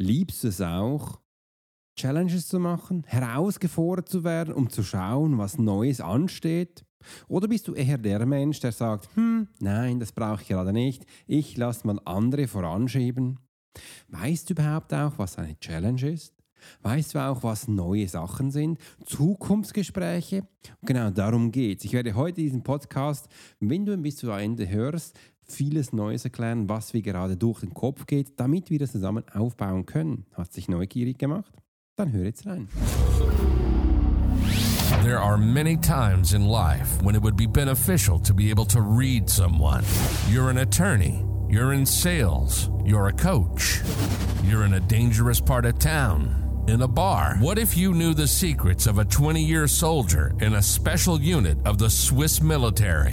Liebst es auch, Challenges zu machen, herausgefordert zu werden, um zu schauen, was Neues ansteht? Oder bist du eher der Mensch, der sagt, hm, nein, das brauche ich gerade nicht, ich lasse mal andere voranschieben? Weißt du überhaupt auch, was eine Challenge ist? Weißt du auch, was neue Sachen sind? Zukunftsgespräche? Genau darum geht es. Ich werde heute diesen Podcast, wenn du ihn bis zu Ende hörst, vieles Neues erklären, was mir gerade durch den Kopf geht, damit wir das zusammen aufbauen können. Hast dich neugierig gemacht? Dann hör jetzt rein. There are many times in life when it would be beneficial to be able to read someone. You're an attorney, you're in sales, you're a coach, you're in a dangerous part of town, in a bar. What if you knew the secrets of a 20 year soldier in a special unit of the Swiss military?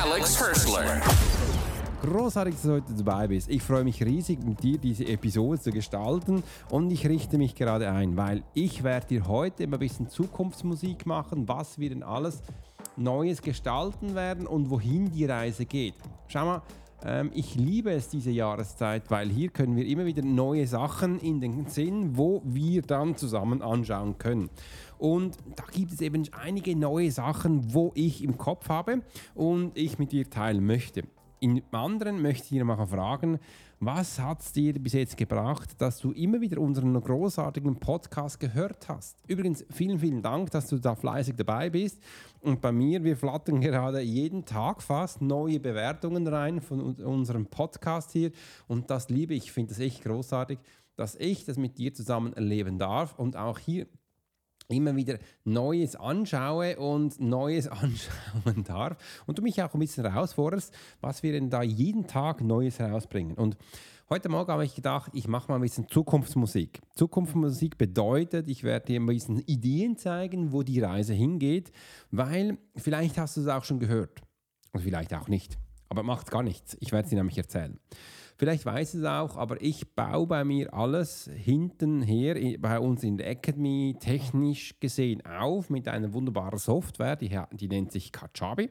Alex Hirschler. Großartig, dass du heute dabei bist. Ich freue mich riesig, mit dir diese Episode zu gestalten und ich richte mich gerade ein, weil ich werde dir heute immer ein bisschen Zukunftsmusik machen, was wir denn alles Neues gestalten werden und wohin die Reise geht. Schau mal, ich liebe es diese Jahreszeit, weil hier können wir immer wieder neue Sachen in den Sinn, wo wir dann zusammen anschauen können. Und da gibt es eben einige neue Sachen, wo ich im Kopf habe und ich mit dir teilen möchte. Im anderen möchte ich dir mal fragen, was hat es dir bis jetzt gebracht, dass du immer wieder unseren großartigen Podcast gehört hast? Übrigens, vielen, vielen Dank, dass du da fleißig dabei bist. Und bei mir, wir flattern gerade jeden Tag fast neue Bewertungen rein von unserem Podcast hier. Und das liebe ich, ich finde das echt großartig, dass ich das mit dir zusammen erleben darf und auch hier immer wieder Neues anschaue und Neues anschauen darf und du mich auch ein bisschen herausforderst, was wir denn da jeden Tag Neues herausbringen. Und heute Morgen habe ich gedacht, ich mache mal ein bisschen Zukunftsmusik. Zukunftsmusik bedeutet, ich werde dir ein bisschen Ideen zeigen, wo die Reise hingeht, weil vielleicht hast du es auch schon gehört und vielleicht auch nicht. Aber macht gar nichts. Ich werde es dir nämlich erzählen. Vielleicht weiß es auch, aber ich baue bei mir alles hinten her bei uns in der Academy technisch gesehen auf mit einer wunderbaren Software, die, die nennt sich Kajabi.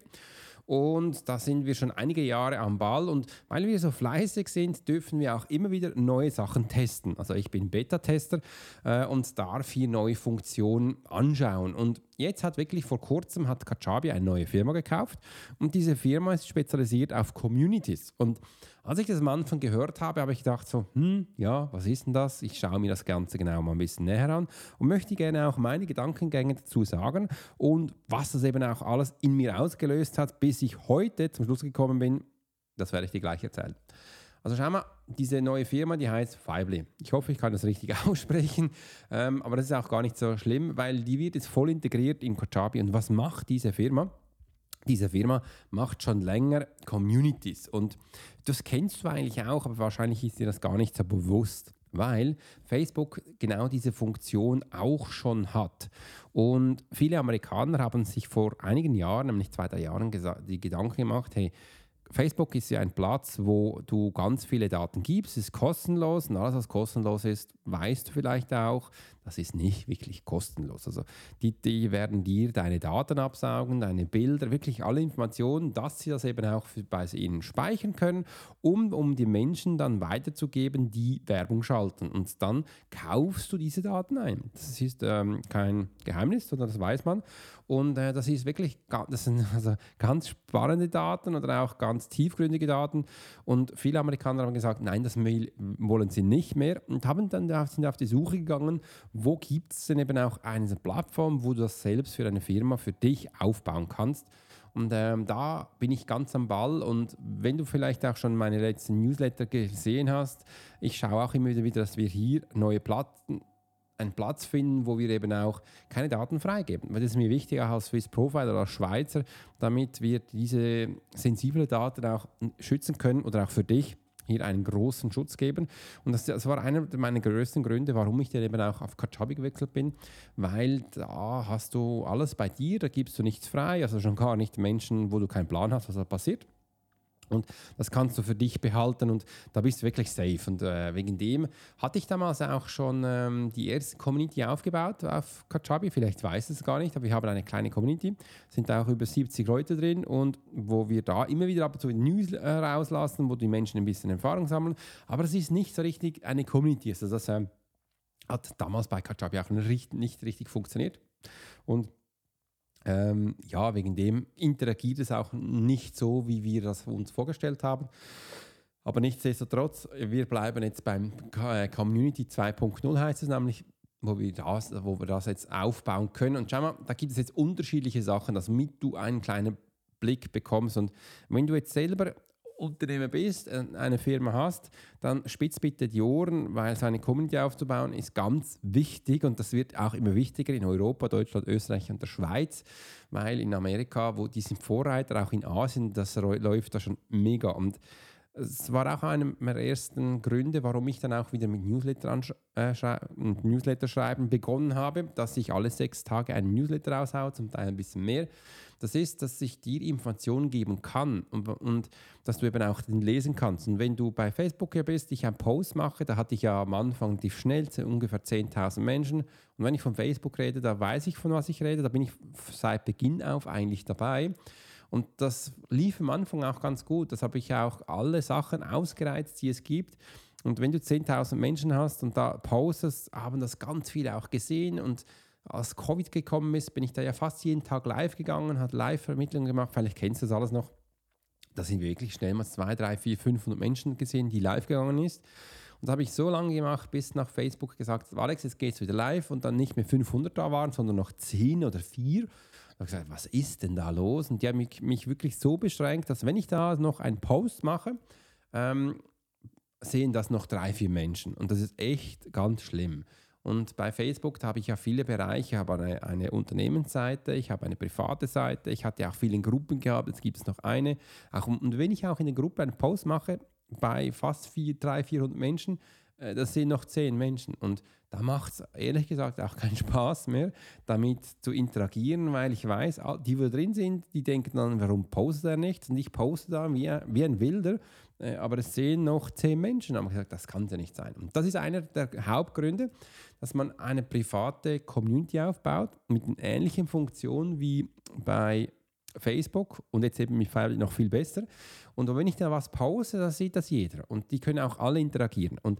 Und da sind wir schon einige Jahre am Ball. Und weil wir so fleißig sind, dürfen wir auch immer wieder neue Sachen testen. Also ich bin Beta-Tester äh, und darf hier neue Funktionen anschauen. Und jetzt hat wirklich vor kurzem hat Kajabi eine neue Firma gekauft. Und diese Firma ist spezialisiert auf Communities. Und als ich das am Anfang gehört habe, habe ich gedacht so, hm, ja, was ist denn das? Ich schaue mir das Ganze genau mal ein bisschen näher an und möchte gerne auch meine Gedankengänge dazu sagen und was das eben auch alles in mir ausgelöst hat, bis ich heute zum Schluss gekommen bin, das werde ich dir gleich erzählen. Also schau mal, diese neue Firma, die heißt Fibly. Ich hoffe, ich kann das richtig aussprechen, ähm, aber das ist auch gar nicht so schlimm, weil die wird jetzt voll integriert in Kajabi. Und was macht diese Firma? Diese Firma macht schon länger Communities und das kennst du eigentlich auch, aber wahrscheinlich ist dir das gar nicht so bewusst, weil Facebook genau diese Funktion auch schon hat. Und viele Amerikaner haben sich vor einigen Jahren, nämlich zwei, drei Jahren, die Gedanken gemacht, hey, Facebook ist ja ein Platz, wo du ganz viele Daten gibst, ist kostenlos und alles, was kostenlos ist, weißt du vielleicht auch, das ist nicht wirklich kostenlos. Also die, die werden dir deine Daten absaugen, deine Bilder, wirklich alle Informationen, dass sie das eben auch bei ihnen speichern können, um, um die Menschen dann weiterzugeben, die Werbung schalten. Und dann kaufst du diese Daten ein. Das ist ähm, kein Geheimnis, sondern das weiß man. Und äh, das ist wirklich das sind also ganz spannende Daten oder auch ganz tiefgründige Daten. Und viele Amerikaner haben gesagt, nein, das wollen sie nicht mehr und haben dann sind auf die Suche gegangen, wo gibt es denn eben auch eine Plattform, wo du das selbst für eine Firma für dich aufbauen kannst. Und ähm, da bin ich ganz am Ball. Und wenn du vielleicht auch schon meine letzten Newsletter gesehen hast, ich schaue auch immer wieder, dass wir hier neue Platten, einen Platz finden, wo wir eben auch keine Daten freigeben. Weil das ist mir wichtig, auch als Swiss Profiler, als Schweizer, damit wir diese sensiblen Daten auch schützen können oder auch für dich hier einen großen Schutz geben. Und das, das, war einer meiner größten Gründe, warum ich dann eben auch auf Kajabi gewechselt bin, weil da hast du alles bei dir, da gibst du nichts frei, also schon gar nicht Menschen, wo du keinen Plan hast, was da passiert. Und das kannst du für dich behalten und da bist du wirklich safe. Und äh, wegen dem hatte ich damals auch schon ähm, die erste Community aufgebaut auf Kajabi. Vielleicht weiß es gar nicht, aber wir haben eine kleine Community, sind da auch über 70 Leute drin und wo wir da immer wieder ab und zu News äh, rauslassen, wo die Menschen ein bisschen Erfahrung sammeln. Aber es ist nicht so richtig eine Community. Also das äh, hat damals bei Kajabi auch nicht, nicht richtig funktioniert. Und ähm, ja, wegen dem interagiert es auch nicht so, wie wir das uns vorgestellt haben. Aber nichtsdestotrotz, wir bleiben jetzt beim äh, Community 2.0 heißt es nämlich, wo wir, das, wo wir das jetzt aufbauen können. Und schau mal, da gibt es jetzt unterschiedliche Sachen, damit du einen kleinen Blick bekommst. Und wenn du jetzt selber Unternehmer bist, äh, eine Firma hast, dann spitz bitte die Ohren, weil so eine Community aufzubauen ist ganz wichtig und das wird auch immer wichtiger in Europa, Deutschland, Österreich und der Schweiz, weil in Amerika, wo die sind Vorreiter, auch in Asien, das läuft da schon mega und es war auch einer meiner ersten Gründe, warum ich dann auch wieder mit Newsletter, äh, Newsletter schreiben begonnen habe, dass ich alle sechs Tage einen Newsletter raushaue, zum Teil ein bisschen mehr. Das ist, dass ich dir Informationen geben kann und, und dass du eben auch den lesen kannst. Und wenn du bei Facebook hier bist, ich einen Post mache, da hatte ich ja am Anfang die schnellste ungefähr 10.000 Menschen. Und wenn ich von Facebook rede, da weiß ich, von was ich rede, da bin ich seit Beginn auf eigentlich dabei. Und das lief am Anfang auch ganz gut. Das habe ich auch alle Sachen ausgereizt, die es gibt. Und wenn du 10.000 Menschen hast und da postest, haben das ganz viele auch gesehen. Und als Covid gekommen ist, bin ich da ja fast jeden Tag live gegangen, hat Live-Vermittlungen gemacht. Vielleicht kennst du das alles noch. Da sind wirklich schnell mal 2, 3, 4, 500 Menschen gesehen, die live gegangen ist. Und das habe ich so lange gemacht, bis nach Facebook gesagt Alex, jetzt geht es wieder live und dann nicht mehr 500 da waren, sondern noch 10 oder 4 habe gesagt, was ist denn da los? Und die haben mich, mich, wirklich so beschränkt, dass wenn ich da noch einen Post mache, ähm, sehen das noch drei, vier Menschen. Und das ist echt ganz schlimm. Und bei Facebook da habe ich ja viele Bereiche. Ich habe eine, eine, Unternehmensseite, ich habe eine private Seite, ich hatte auch viele Gruppen gehabt, jetzt gibt es noch eine. Auch, und wenn ich auch in der Gruppe einen Post mache, bei fast 300, 400 Menschen, das sind noch zehn Menschen. Und da macht es ehrlich gesagt auch keinen Spaß mehr, damit zu interagieren, weil ich weiß, die, die drin sind, die denken dann, warum postet er nichts? Und ich poste da wie, wie ein Wilder, äh, aber es sehen noch zehn Menschen. Da haben gesagt, das kann ja nicht sein. Und das ist einer der Hauptgründe, dass man eine private Community aufbaut mit ähnlichen Funktion wie bei Facebook und jetzt eben mit Fire noch viel besser. Und wenn ich da was pause, dann sieht das jeder und die können auch alle interagieren. Und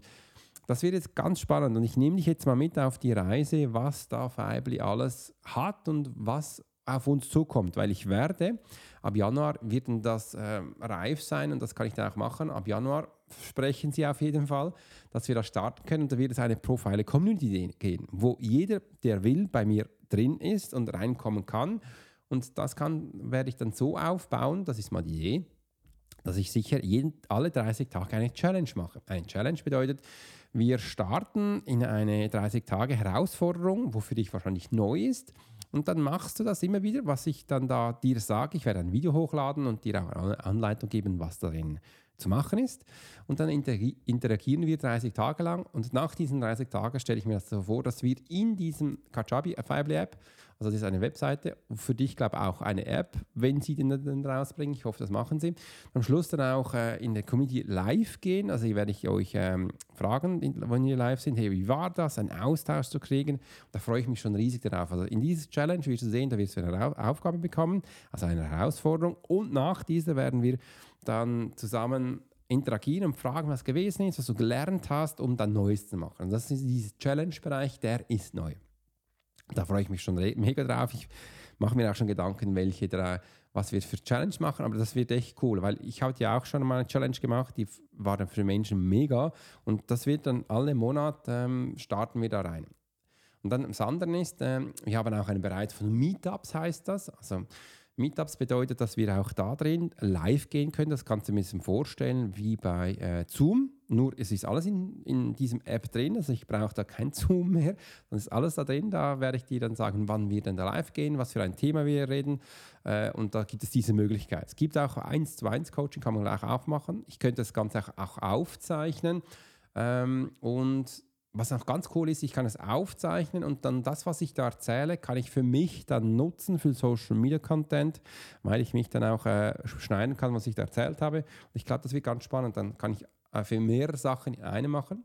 das wird jetzt ganz spannend und ich nehme dich jetzt mal mit auf die Reise, was da Feibli alles hat und was auf uns zukommt, weil ich werde, ab Januar wird das äh, reif sein und das kann ich dann auch machen. Ab Januar sprechen sie auf jeden Fall, dass wir da starten können und da wird es eine Profile Community gehen, wo jeder, der will, bei mir drin ist und reinkommen kann. Und das kann, werde ich dann so aufbauen, das ist mal die Idee, dass ich sicher jeden, alle 30 Tage eine Challenge mache. Eine Challenge bedeutet, wir starten in eine 30-Tage-Herausforderung, wo für dich wahrscheinlich neu ist. Und dann machst du das immer wieder, was ich dann da dir sage. Ich werde ein Video hochladen und dir auch eine Anleitung geben, was darin zu machen ist. Und dann interagieren wir 30 Tage lang. Und nach diesen 30 Tagen stelle ich mir das so vor, dass wir in diesem Kajabi Firebly App also das ist eine Webseite, für dich glaube ich auch eine App, wenn sie den dann rausbringen. Ich hoffe, das machen sie. Am Schluss dann auch äh, in der Community live gehen. Also hier werde ich euch ähm, fragen, wenn ihr live sind, hey, wie war das, einen Austausch zu kriegen? Da freue ich mich schon riesig darauf. Also in dieser Challenge wirst du sehen, da wirst du eine Aufgabe bekommen, also eine Herausforderung. Und nach dieser werden wir dann zusammen interagieren und fragen, was gewesen ist, was du gelernt hast, um dann Neues zu machen. Das ist dieser Challenge-Bereich, der ist neu. Da freue ich mich schon mega drauf. Ich mache mir auch schon Gedanken, welche drei, was wir für Challenge machen, aber das wird echt cool, weil ich habe ja auch schon mal eine Challenge gemacht, die war dann für Menschen mega und das wird dann alle Monate ähm, starten wir da rein. Und dann das andere ist, ähm, wir haben auch einen Bereich von Meetups, heißt das. Also Meetups bedeutet, dass wir auch da drin live gehen können. Das kannst du mir vorstellen, wie bei äh, Zoom Nur es ist alles in, in diesem App drin, also ich brauche da kein Zoom mehr, dann ist alles da drin. Da werde ich dir dann sagen, wann wir dann da live gehen, was für ein Thema wir reden. Äh, und da gibt es diese Möglichkeit. Es gibt auch 1 zu 1 Coaching, kann man gleich auch machen. Ich könnte das Ganze auch, auch aufzeichnen. Ähm, und was auch ganz cool ist, ich kann es aufzeichnen und dann das, was ich da erzähle, kann ich für mich dann nutzen für Social Media Content, weil ich mich dann auch äh, schneiden kann, was ich da erzählt habe. Und ich glaube, das wird ganz spannend. Dann kann ich äh, für mehrere Sachen in einem machen.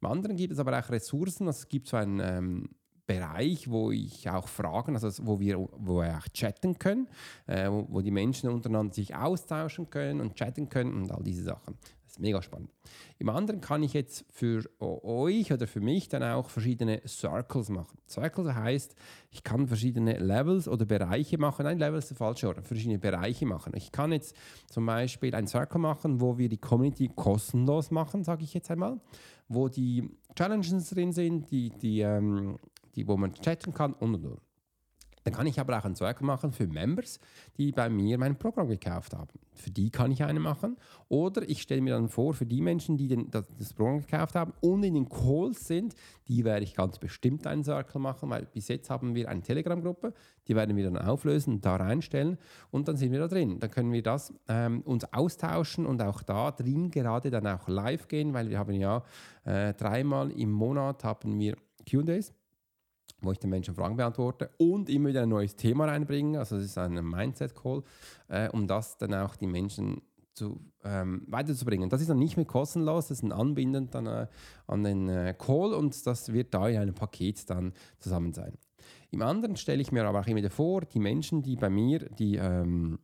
Im anderen gibt es aber auch Ressourcen. Also es gibt so einen ähm, Bereich, wo ich auch Fragen, also wo wir, wo wir auch chatten können, äh, wo, wo die Menschen untereinander sich austauschen können und chatten können und all diese Sachen. Das ist mega spannend. Im anderen kann ich jetzt für euch oder für mich dann auch verschiedene Circles machen. Circles heißt, ich kann verschiedene Levels oder Bereiche machen. Ein Level ist der falsche Ort, verschiedene Bereiche machen. Ich kann jetzt zum Beispiel ein Circle machen, wo wir die Community kostenlos machen, sage ich jetzt einmal, wo die Challenges drin sind, die, die, ähm, die, wo man chatten kann und und und. Dann kann ich aber auch ein Circle machen für Members, die bei mir mein Programm gekauft haben. Für die kann ich eine machen. Oder ich stelle mir dann vor, für die Menschen, die den, das, das Programm gekauft haben und in den Calls sind, die werde ich ganz bestimmt einen Circle machen, weil bis jetzt haben wir eine Telegram-Gruppe, die werden wir dann auflösen, da reinstellen und dann sind wir da drin. Dann können wir das ähm, uns austauschen und auch da drin gerade dann auch live gehen, weil wir haben ja äh, dreimal im Monat haben wir Q&As wo ich den Menschen Fragen beantworte und immer wieder ein neues Thema reinbringen. Also es ist ein Mindset-Call, äh, um das dann auch die Menschen zu, ähm, weiterzubringen. Das ist dann nicht mehr kostenlos, das ist ein Anbinden dann äh, an den äh, Call und das wird da in einem Paket dann zusammen sein. Im anderen stelle ich mir aber auch immer wieder vor, die Menschen, die bei mir die, ähm,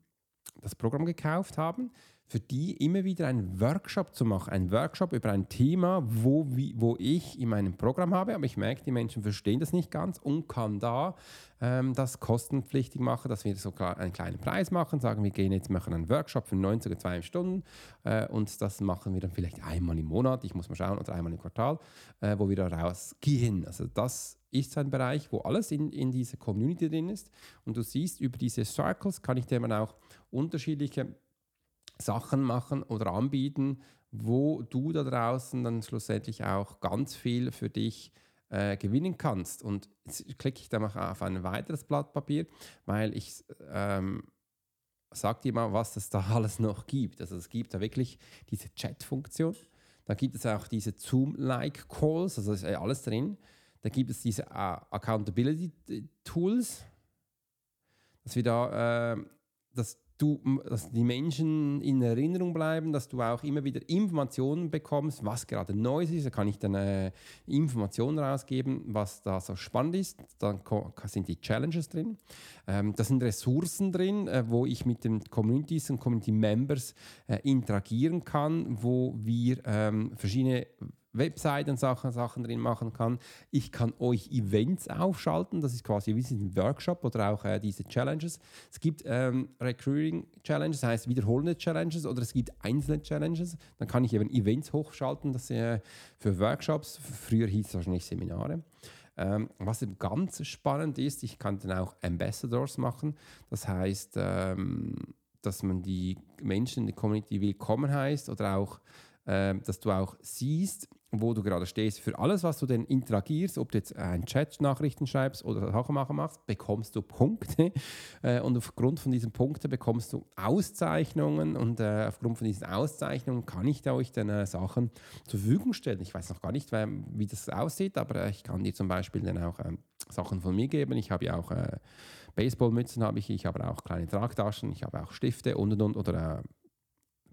das Programm gekauft haben, für die immer wieder einen Workshop zu machen. Ein Workshop über ein Thema, wo, wie, wo ich in meinem Programm habe, aber ich merke, die Menschen verstehen das nicht ganz und kann da ähm, das kostenpflichtig machen, dass wir sogar einen kleinen Preis machen, sagen, wir gehen jetzt machen einen Workshop für 90 oder 2 Stunden äh, und das machen wir dann vielleicht einmal im Monat, ich muss mal schauen, oder einmal im Quartal, äh, wo wir da rausgehen. Also das ist ein Bereich, wo alles in, in dieser Community drin ist und du siehst, über diese Circles kann ich dir dann auch unterschiedliche Sachen machen oder anbieten, wo du da draußen dann schlussendlich auch ganz viel für dich äh, gewinnen kannst. Und jetzt klicke ich dann noch auf ein weiteres Blatt Papier, weil ich ähm, sage dir mal, was es da alles noch gibt. Also es gibt da wirklich diese Chat-Funktion. Da gibt es auch diese Zoom-like-Calls, also ist alles drin. Da gibt es diese uh, Accountability-Tools, dass wir da, äh, dass du, dass die Menschen in Erinnerung bleiben, dass du auch immer wieder Informationen bekommst, was gerade neu ist. Da kann ich dann äh, Informationen rausgeben, was da so spannend ist. Dann sind die Challenges drin. Ähm, da sind Ressourcen drin, äh, wo ich mit den Communities und Community Members äh, interagieren kann, wo wir ähm, verschiedene Webseiten Sachen, Sachen drin machen kann. Ich kann euch Events aufschalten, das ist quasi wie ein Workshop oder auch äh, diese Challenges. Es gibt ähm, Recruiting Challenges, das heißt wiederholende Challenges oder es gibt einzelne Challenges. Dann kann ich eben Events hochschalten, das äh, für Workshops, früher hieß es wahrscheinlich Seminare. Ähm, was eben ganz spannend ist, ich kann dann auch Ambassadors machen. Das heißt, ähm, dass man die Menschen in der Community willkommen heißt oder auch dass du auch siehst, wo du gerade stehst. Für alles, was du denn interagierst, ob du jetzt ein Chat-Nachrichten schreibst oder Sachen machst, bekommst du Punkte. Äh, und aufgrund von diesen Punkten bekommst du Auszeichnungen. Und äh, aufgrund von diesen Auszeichnungen kann ich da euch dann äh, Sachen zur Verfügung stellen. Ich weiß noch gar nicht, wie das aussieht, aber ich kann dir zum Beispiel dann auch ähm, Sachen von mir geben. Ich habe ja auch Baseballmützen, habe ich, ich habe auch kleine Tragtaschen, ich habe auch Stifte und und und oder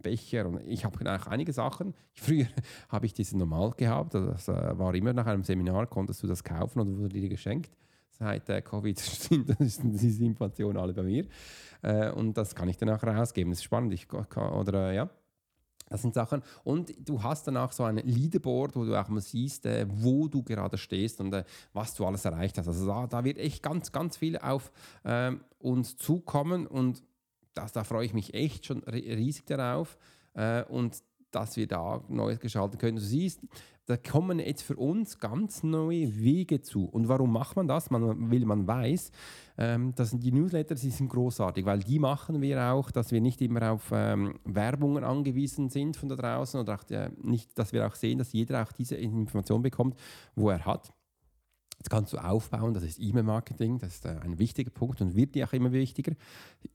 Becher und ich habe auch einige Sachen. Früher habe ich diese normal gehabt, das äh, war immer nach einem Seminar, konntest du das kaufen oder wurde dir geschenkt. Seit äh, Covid sind diese Informationen alle bei mir äh, und das kann ich dann auch rausgeben. Das ist spannend. Ich, oder ja, das sind Sachen. Und du hast dann auch so ein Leaderboard, wo du auch mal siehst, äh, wo du gerade stehst und äh, was du alles erreicht hast. Also da, da wird echt ganz, ganz viel auf äh, uns zukommen und das, da freue ich mich echt schon riesig darauf. Äh, und dass wir da Neues gestalten können. Du siehst, da kommen jetzt für uns ganz neue Wege zu. Und warum macht man das? Man, weil man weiß, ähm, dass die Newsletter die sind großartig, weil die machen wir auch, dass wir nicht immer auf ähm, Werbungen angewiesen sind von da draußen oder auch, äh, nicht, dass wir auch sehen, dass jeder auch diese Information bekommt, wo er hat. Das kannst du aufbauen, das ist E-Mail-Marketing, das ist äh, ein wichtiger Punkt und wird ja auch immer wichtiger.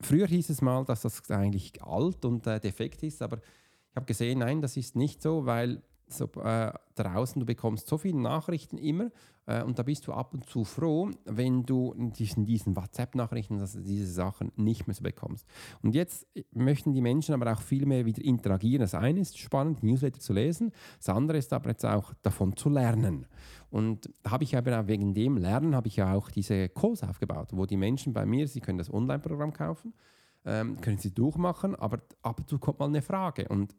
Früher hieß es mal, dass das eigentlich alt und äh, defekt ist, aber ich habe gesehen, nein, das ist nicht so, weil so, äh, draußen, du bekommst so viele Nachrichten immer und da bist du ab und zu froh, wenn du in diesen, diesen WhatsApp-Nachrichten diese Sachen nicht mehr so bekommst. Und jetzt möchten die Menschen aber auch viel mehr wieder interagieren. Das eine ist spannend, Newsletter zu lesen, das andere ist aber jetzt auch davon zu lernen. Und habe ich aber wegen dem Lernen habe ich ja auch diese Calls aufgebaut, wo die Menschen bei mir, sie können das Online-Programm kaufen, ähm, können sie durchmachen, aber ab und zu kommt mal eine Frage und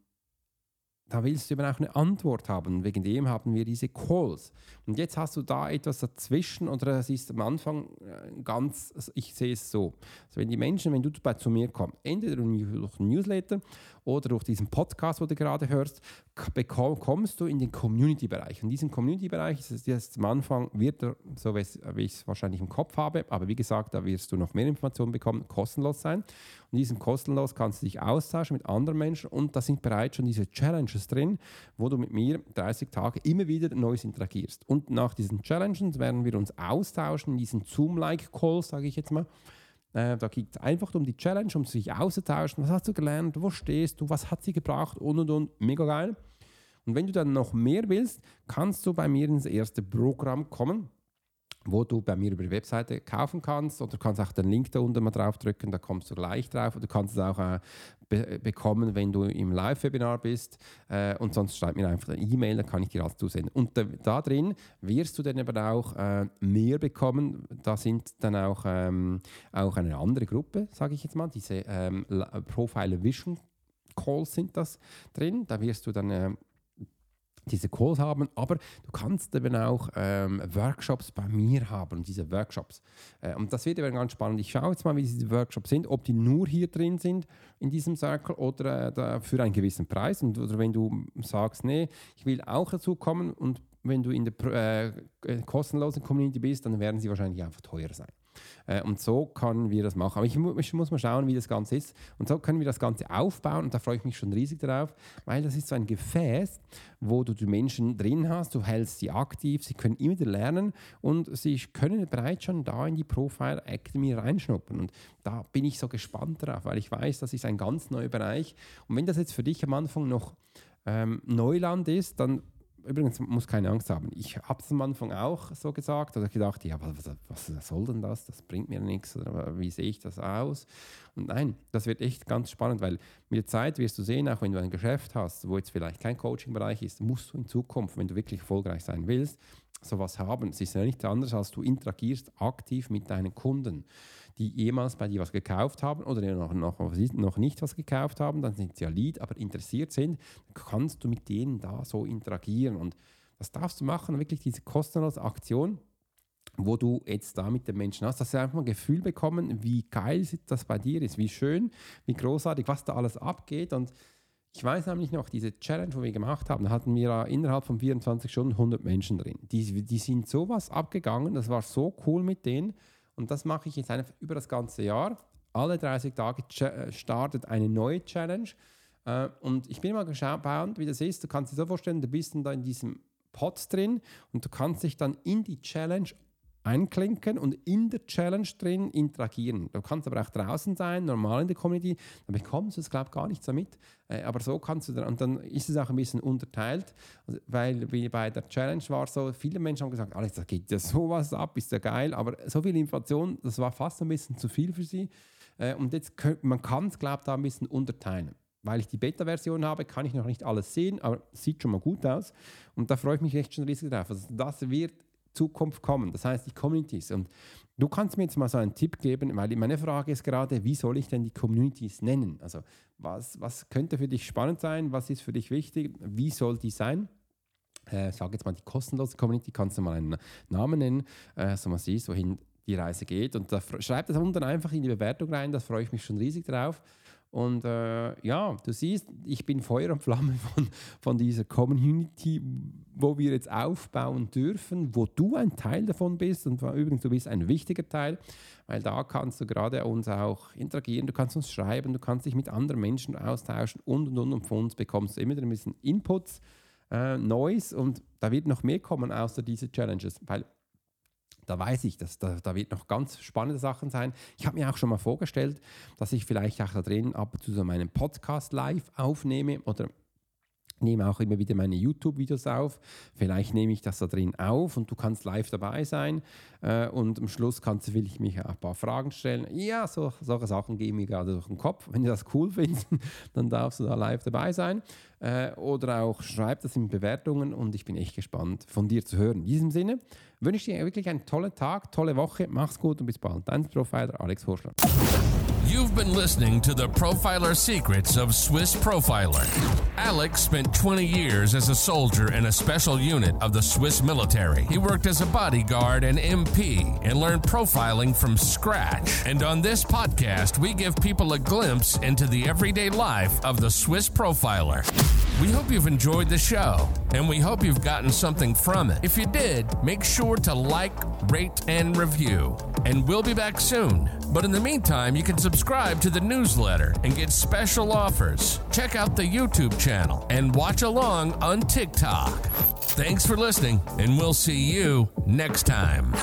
da willst du eben auch eine Antwort haben. Wegen dem haben wir diese Calls. Und jetzt hast du da etwas dazwischen oder es ist am Anfang äh, ganz, also ich sehe es so. Also wenn die Menschen, wenn du zu mir kommst, entweder durch ein Newsletter oder durch diesen Podcast, wo du gerade hörst, kommst du in den Community-Bereich. Und diesen Community-Bereich ist jetzt am Anfang, wird er, so wie ich es wahrscheinlich im Kopf habe, aber wie gesagt, da wirst du noch mehr Informationen bekommen, kostenlos sein. Und diesem kostenlos kannst du dich austauschen mit anderen Menschen und da sind bereits schon diese Challenges drin, wo du mit mir 30 Tage immer wieder Neues interagierst. Und nach diesen Challenges werden wir uns austauschen in diesen Zoom-like-Calls, sage ich jetzt mal. Äh, da geht es einfach um die Challenge, um sich auszutauschen. Was hast du gelernt? Wo stehst du? Was hat sie gebracht? Und und und. Mega geil. Und wenn du dann noch mehr willst, kannst du bei mir ins erste Programm kommen wo du bei mir über die Webseite kaufen kannst. Oder du kannst auch den Link da unten mal drauf drücken, da kommst du gleich drauf. Oder du kannst es auch äh, be bekommen, wenn du im Live-Webinar bist. Äh, und sonst schreib mir einfach eine E-Mail, dann kann ich dir alles zusenden. Und da, da, drin wirst du dann aber auch äh, mehr bekommen, da sind dann auch, ähm, auch eine andere Gruppe, sage ich jetzt mal, diese ähm, Profile Vision Calls sind das drin, da wirst du dann äh, diese Calls haben, aber du kannst eben auch ähm, Workshops bei mir haben, diese Workshops. Äh, und das wird eben ganz spannend. Ich schaue jetzt mal, wie diese Workshops sind, ob die nur hier drin sind in diesem Circle oder äh, für einen gewissen Preis. Und, oder wenn du sagst, nee, ich will auch dazu kommen und wenn du in der äh, kostenlosen Community bist, dann werden sie wahrscheinlich einfach teuer sein. Äh, und so können wir das machen. Aber ich, ich, muss mal schauen, wie das Ganze ist. Und so können wir das Ganze aufbauen. Und da freue ich mich schon riesig darauf, weil das ist so ein Gefäß, wo du die Menschen drin hast. Du hältst sie aktiv, sie können immer wieder lernen und sie können bereits schon da in die Profile Academy reinschnuppern. Und da bin ich so gespannt drauf, weil ich weiß, das ist ein ganz neuer Bereich. Und wenn das jetzt für dich am Anfang noch ähm, Neuland ist, dann übrigens muss keine Angst haben. Ich habe es am Anfang auch so gesagt oder gedacht, ja, was, was, soll denn das? Das bringt mir nichts oder wie sehe ich das aus? Und nein, das wird echt ganz spannend, weil mit der Zeit wirst du sehen, auch wenn du ein Geschäft hast, wo jetzt vielleicht kein Coaching-Bereich ist, musst du in Zukunft, wenn du wirklich erfolgreich sein willst, sowas haben. Es ist ja nichts anderes, als du interagierst aktiv mit deinen Kunden die jemals bei dir was gekauft haben oder noch, noch, noch nicht was gekauft haben, dann sind sie ja Lead, aber interessiert sind, kannst du mit denen da so interagieren. Und das darfst du machen, wirklich diese kostenlose Aktion, wo du jetzt da mit den Menschen hast, dass sie einfach mal ein Gefühl bekommen, wie geil das bei dir ist, wie schön, wie großartig, was da alles abgeht. Und ich weiß nämlich noch, diese Challenge, die wir gemacht haben, da hatten wir innerhalb von 24 Stunden 100 Menschen drin. Die, die sind sowas abgegangen, das war so cool mit denen. Und das mache ich jetzt einfach über das ganze Jahr. Alle 30 Tage äh, startet eine neue Challenge. Äh, und ich bin mal gespannt, wie das ist. Du kannst dir so vorstellen, du bist dann da in diesem Pot drin und du kannst dich dann in die Challenge einklinken und in der Challenge drin interagieren. Du kannst aber auch draußen sein, normal in der Community, dann bekommst du es, glaube ich, gar nicht so mit. Äh, aber so kannst du, dann, und dann ist es auch ein bisschen unterteilt, also, weil wie bei der Challenge war so, viele Menschen haben gesagt, Alex, da geht ja sowas ab, ist ja geil, aber so viel Information, das war fast ein bisschen zu viel für sie. Äh, und jetzt, man kann es, glaube ich, da ein bisschen unterteilen. Weil ich die Beta-Version habe, kann ich noch nicht alles sehen, aber sieht schon mal gut aus. Und da freue ich mich echt schon riesig drauf. Also das wird Zukunft kommen. Das heißt, die Communities. Und du kannst mir jetzt mal so einen Tipp geben, weil meine Frage ist gerade, wie soll ich denn die Communities nennen? Also, was, was könnte für dich spannend sein? Was ist für dich wichtig? Wie soll die sein? Äh, sage jetzt mal die kostenlose Community, kannst du mal einen Namen nennen, äh, so man sieht, wohin die Reise geht. Und da schreib das unten einfach in die Bewertung rein, da freue ich mich schon riesig drauf. Und äh, ja, du siehst, ich bin Feuer und Flamme von, von dieser Community, wo wir jetzt aufbauen dürfen, wo du ein Teil davon bist. Und übrigens, du bist ein wichtiger Teil, weil da kannst du gerade uns auch interagieren, du kannst uns schreiben, du kannst dich mit anderen Menschen austauschen und und und. Und von uns bekommst du immer ein bisschen Inputs, äh, Neues und da wird noch mehr kommen außer diese Challenges, weil da weiß ich, dass da, da wird noch ganz spannende Sachen sein. Ich habe mir auch schon mal vorgestellt, dass ich vielleicht auch da drin ab und zu so meinen Podcast live aufnehme oder nehme auch immer wieder meine YouTube-Videos auf. Vielleicht nehme ich das da drin auf und du kannst live dabei sein. Äh, und am Schluss kannst du vielleicht mich ein paar Fragen stellen. Ja, so, solche Sachen gehen mir gerade durch den Kopf. Wenn du das cool findest, dann darfst du da live dabei sein. Äh, oder auch schreib das in Bewertungen und ich bin echt gespannt von dir zu hören. In diesem Sinne wünsche ich dir wirklich einen tollen Tag, tolle Woche. Mach's gut und bis bald. Dein Profiler Alex Horschler. You've been listening to the Profiler Secrets of Swiss Profiler. Alex spent 20 years as a soldier in a special unit of the Swiss military. He worked as a bodyguard and MP and learned profiling from scratch. And on this podcast, we give people a glimpse into the everyday life of the Swiss Profiler. We hope you've enjoyed the show, and we hope you've gotten something from it. If you did, make sure to like, rate, and review. And we'll be back soon. But in the meantime, you can subscribe to the newsletter and get special offers. Check out the YouTube channel and watch along on TikTok. Thanks for listening, and we'll see you next time.